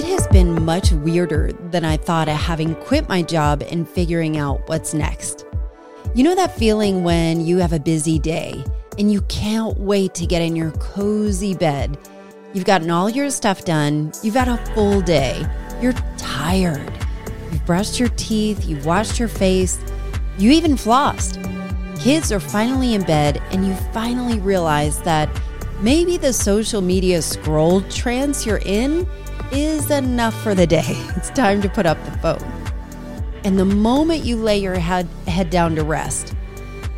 It has been much weirder than I thought at having quit my job and figuring out what's next. You know that feeling when you have a busy day and you can't wait to get in your cozy bed? You've gotten all your stuff done, you've had a full day, you're tired. You've brushed your teeth, you've washed your face, you even flossed. Kids are finally in bed, and you finally realize that maybe the social media scroll trance you're in is enough for the day. It's time to put up the phone. And the moment you lay your head, head down to rest,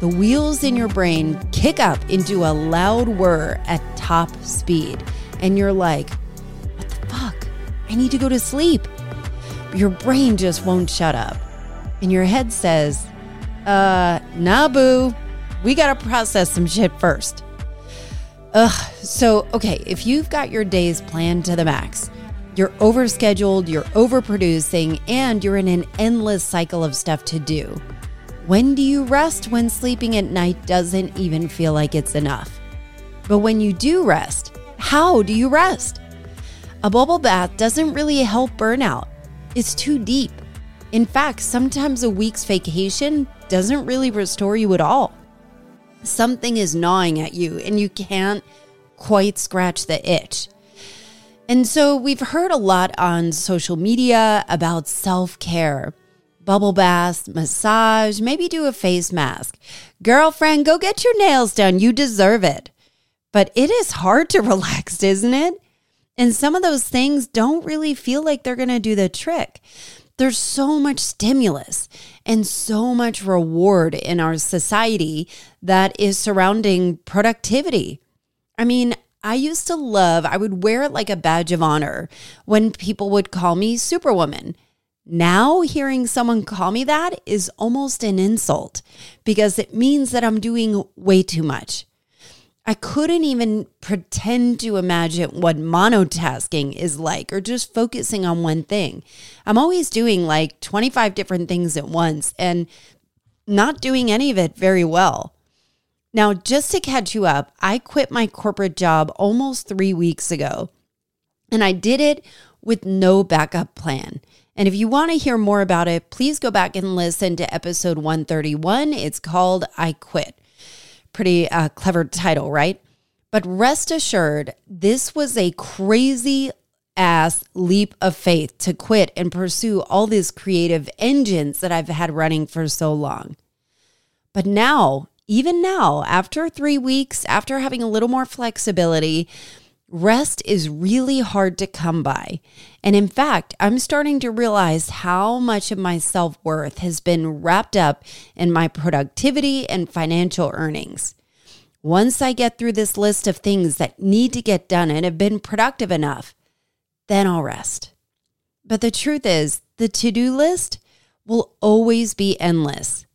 the wheels in your brain kick up into a loud whir at top speed. And you're like, what the fuck? I need to go to sleep. Your brain just won't shut up. And your head says, uh, nah, boo. We got to process some shit first. Ugh. So, okay, if you've got your days planned to the max, you're overscheduled, you're overproducing, and you're in an endless cycle of stuff to do. When do you rest when sleeping at night doesn't even feel like it's enough? But when you do rest, how do you rest? A bubble bath doesn't really help burnout. It's too deep. In fact, sometimes a week's vacation doesn't really restore you at all. Something is gnawing at you and you can't quite scratch the itch. And so we've heard a lot on social media about self care bubble baths, massage, maybe do a face mask. Girlfriend, go get your nails done. You deserve it. But it is hard to relax, isn't it? And some of those things don't really feel like they're going to do the trick. There's so much stimulus and so much reward in our society that is surrounding productivity. I mean, I used to love, I would wear it like a badge of honor when people would call me Superwoman. Now, hearing someone call me that is almost an insult because it means that I'm doing way too much. I couldn't even pretend to imagine what monotasking is like or just focusing on one thing. I'm always doing like 25 different things at once and not doing any of it very well. Now, just to catch you up, I quit my corporate job almost three weeks ago, and I did it with no backup plan. And if you want to hear more about it, please go back and listen to episode 131. It's called I Quit. Pretty uh, clever title, right? But rest assured, this was a crazy ass leap of faith to quit and pursue all these creative engines that I've had running for so long. But now even now, after three weeks, after having a little more flexibility, rest is really hard to come by. And in fact, I'm starting to realize how much of my self worth has been wrapped up in my productivity and financial earnings. Once I get through this list of things that need to get done and have been productive enough, then I'll rest. But the truth is, the to do list will always be endless.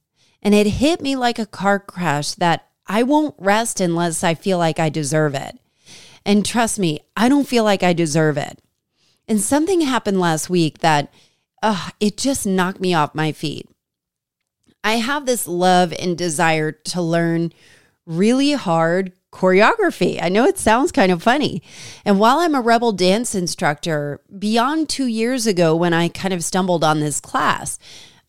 And it hit me like a car crash that I won't rest unless I feel like I deserve it. And trust me, I don't feel like I deserve it. And something happened last week that uh, it just knocked me off my feet. I have this love and desire to learn really hard choreography. I know it sounds kind of funny. And while I'm a Reb3l dance instructor, beyond two years ago when I kind of stumbled on this class,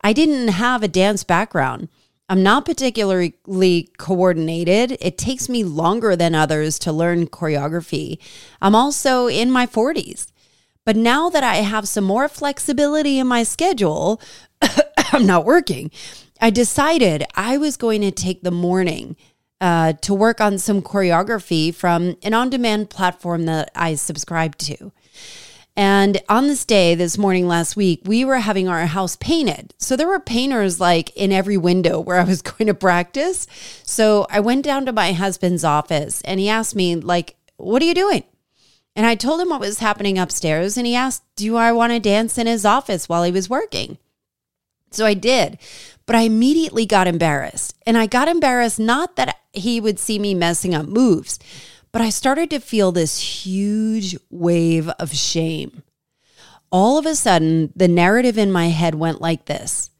I didn't have a dance background. I'm not particularly coordinated. It takes me longer than others to learn choreography. I'm also in my 40s. But now that I have some more flexibility in my schedule, I'm not working. I decided I was going to take the morning uh, to work on some choreography from an on demand platform that I subscribe to. And on this day, this morning last week, we were having our house painted. So there were painters like in every window where I was going to practice. So I went down to my husband's office and he asked me, like, what are you doing? And I told him what was happening upstairs. And he asked, do I want to dance in his office while he was working? So I did. But I immediately got embarrassed. And I got embarrassed not that he would see me messing up moves but I started to feel this huge wave of shame. All of a sudden, the narrative in my head went like this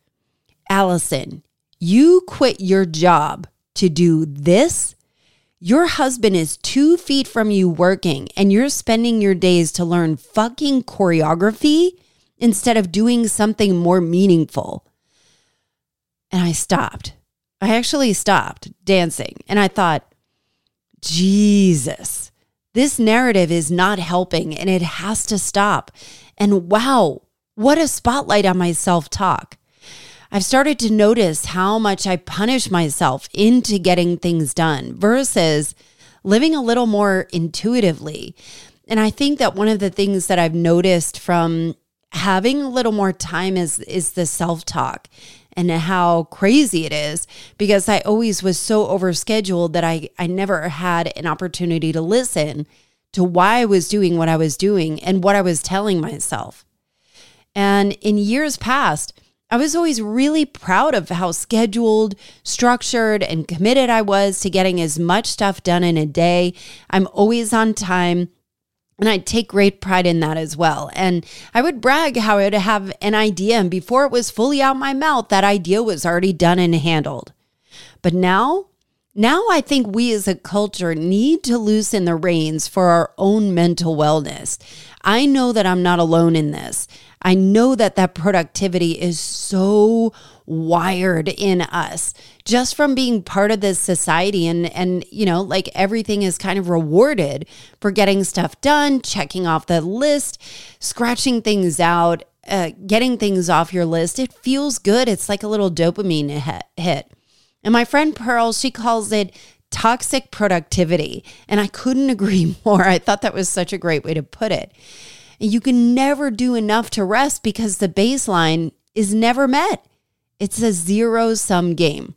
Allison, you quit your job to do this. Your husband is two feet from you working, and you're spending your days to learn fucking choreography instead of doing something more meaningful. And I stopped. I actually stopped dancing and I thought, Jesus, this narrative is not helping and it has to stop. And wow, what a spotlight on my self talk. I've started to notice how much I punish myself into getting things done versus living a little more intuitively. And I think that one of the things that I've noticed from having a little more time is is the self-talk and how crazy it is because I always was so overscheduled that I I never had an opportunity to listen to why I was doing what I was doing and what I was telling myself. And in years past, I was always really proud of how scheduled, structured, and committed I was to getting as much stuff done in a day. I'm always on time. And I take great pride in that as well. And I would brag how I would have an idea, and before it was fully out my mouth, that idea was already done and handled. But now, now I think we as a culture need to loosen the reins for our own mental wellness. I know that I'm not alone in this. I know that that productivity is so wired in us just from being part of this society. And and you know like everything is kind of rewarded for getting stuff done checking off the list scratching things out uh, getting things off your list. It feels good. It's like a little dopamine hit. And my friend pearl she calls it toxic productivity. And i couldn't agree more. I thought that was such a great way to put it. You can never do enough to rest because the baseline is never met. It's a zero sum game.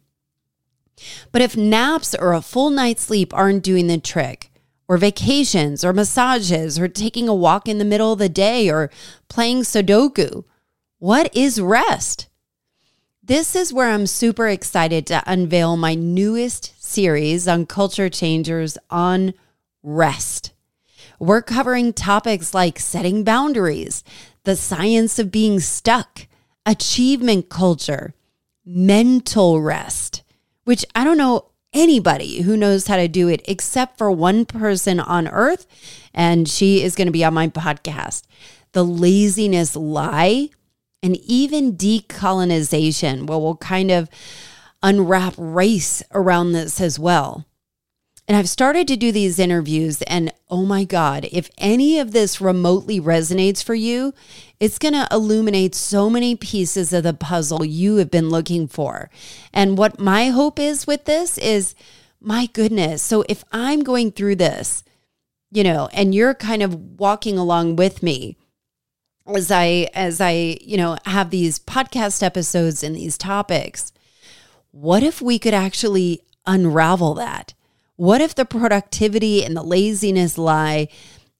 But if naps or a full night's sleep aren't doing the trick, or vacations, or massages, or taking a walk in the middle of the day, or playing Sudoku, what is rest? This is where I'm super excited to unveil my newest series on culture changers on rest. We're covering topics like setting boundaries, the science of being stuck, achievement culture, mental rest, which I don't know anybody who knows how to do it except for one person on earth. And she is going to be on my podcast. The laziness lie and even decolonization. Well, we'll kind of unwrap race around this as well. And I've started to do these interviews, and oh my God, if any of this remotely resonates for you, it's going to illuminate so many pieces of the puzzle you have been looking for. And what my hope is with this is my goodness. So if I'm going through this, you know, and you're kind of walking along with me, as I as I, you know, have these podcast episodes and these topics, what if we could actually unravel that? What if the productivity and the laziness lie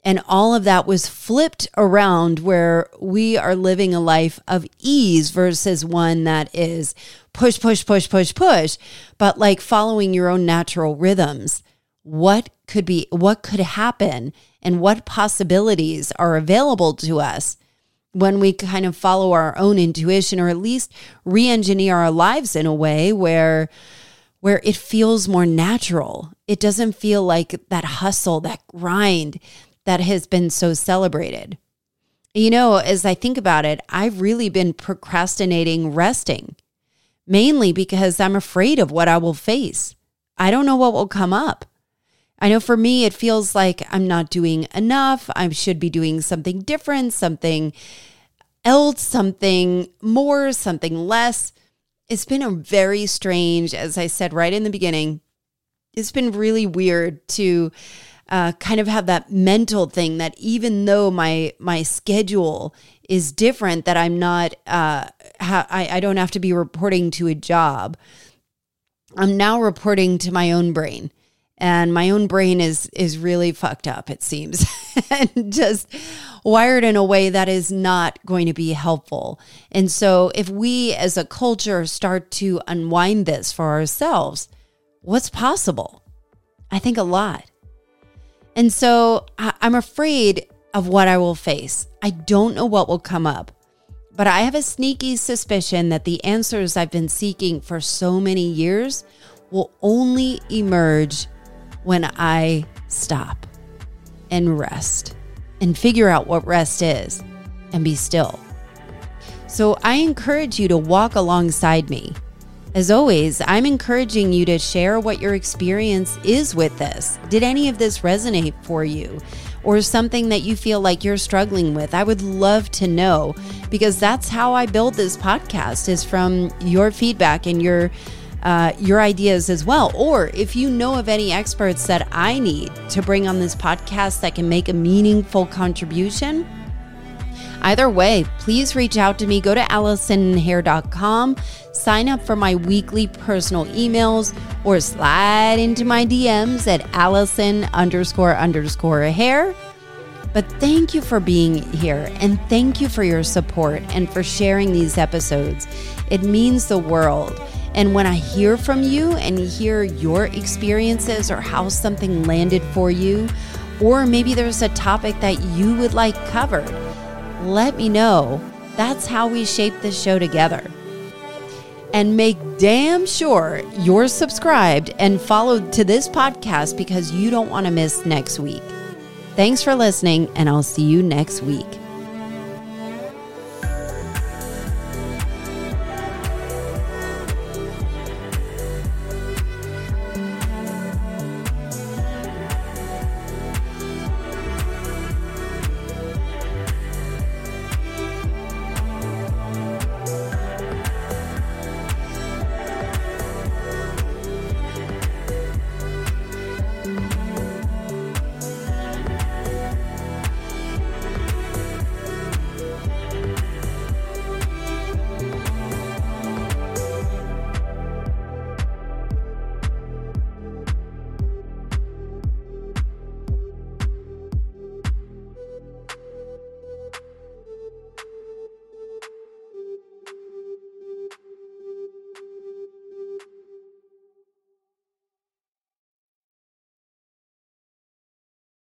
and all of that was flipped around where we are living a life of ease versus one that is push, push, push, push, push, but like following your own natural rhythms? What could be, what could happen, and what possibilities are available to us when we kind of follow our own intuition or at least re engineer our lives in a way where where it feels more natural. It doesn't feel like that hustle, that grind that has been so celebrated. You know, as I think about it, I've really been procrastinating resting, mainly because I'm afraid of what I will face. I don't know what will come up. I know for me, it feels like I'm not doing enough. I should be doing something different, something else, something more, something less it's been a very strange, as I said right in the beginning, it's been really weird to uh, kind of have that mental thing that even though my my schedule is different, that I'm not uh, ha- I, I don't have to be reporting to a job. I'm now reporting to my own brain and my own brain is is really fucked up it seems. And just wired in a way that is not going to be helpful. And so if we as a culture start to unwind this for ourselves what's possible? I think a lot. And so i'm afraid of what i will face. I don't know what will come up but i have a sneaky suspicion that the answers i've been seeking for so many years will only emerge when I stop and rest and figure out what rest is and be still. So I encourage you to walk alongside me. As always, I'm encouraging you to share what your experience is with this. Did any of this resonate for you? Or something that you feel like you're struggling with? I would love to know because that's how I build this podcast is from your feedback and your uh, your ideas as well. Or if you know of any experts that I need to bring on this podcast that can make a meaningful contribution, Either way, please reach out to me. Go to AllisonHare.com, sign up for my weekly personal emails, or slide into my DMs at Allison underscore underscore hare. But thank you for being here and thank you for your support and for sharing these episodes. It means the world. And when I hear from you and hear your experiences or how something landed for you, or maybe there's a topic that you would like covered, let me know. That's how we shape this show together. And make damn sure you're subscribed and followed to this podcast because you don't want to miss next week. Thanks for listening, and I'll see you next week.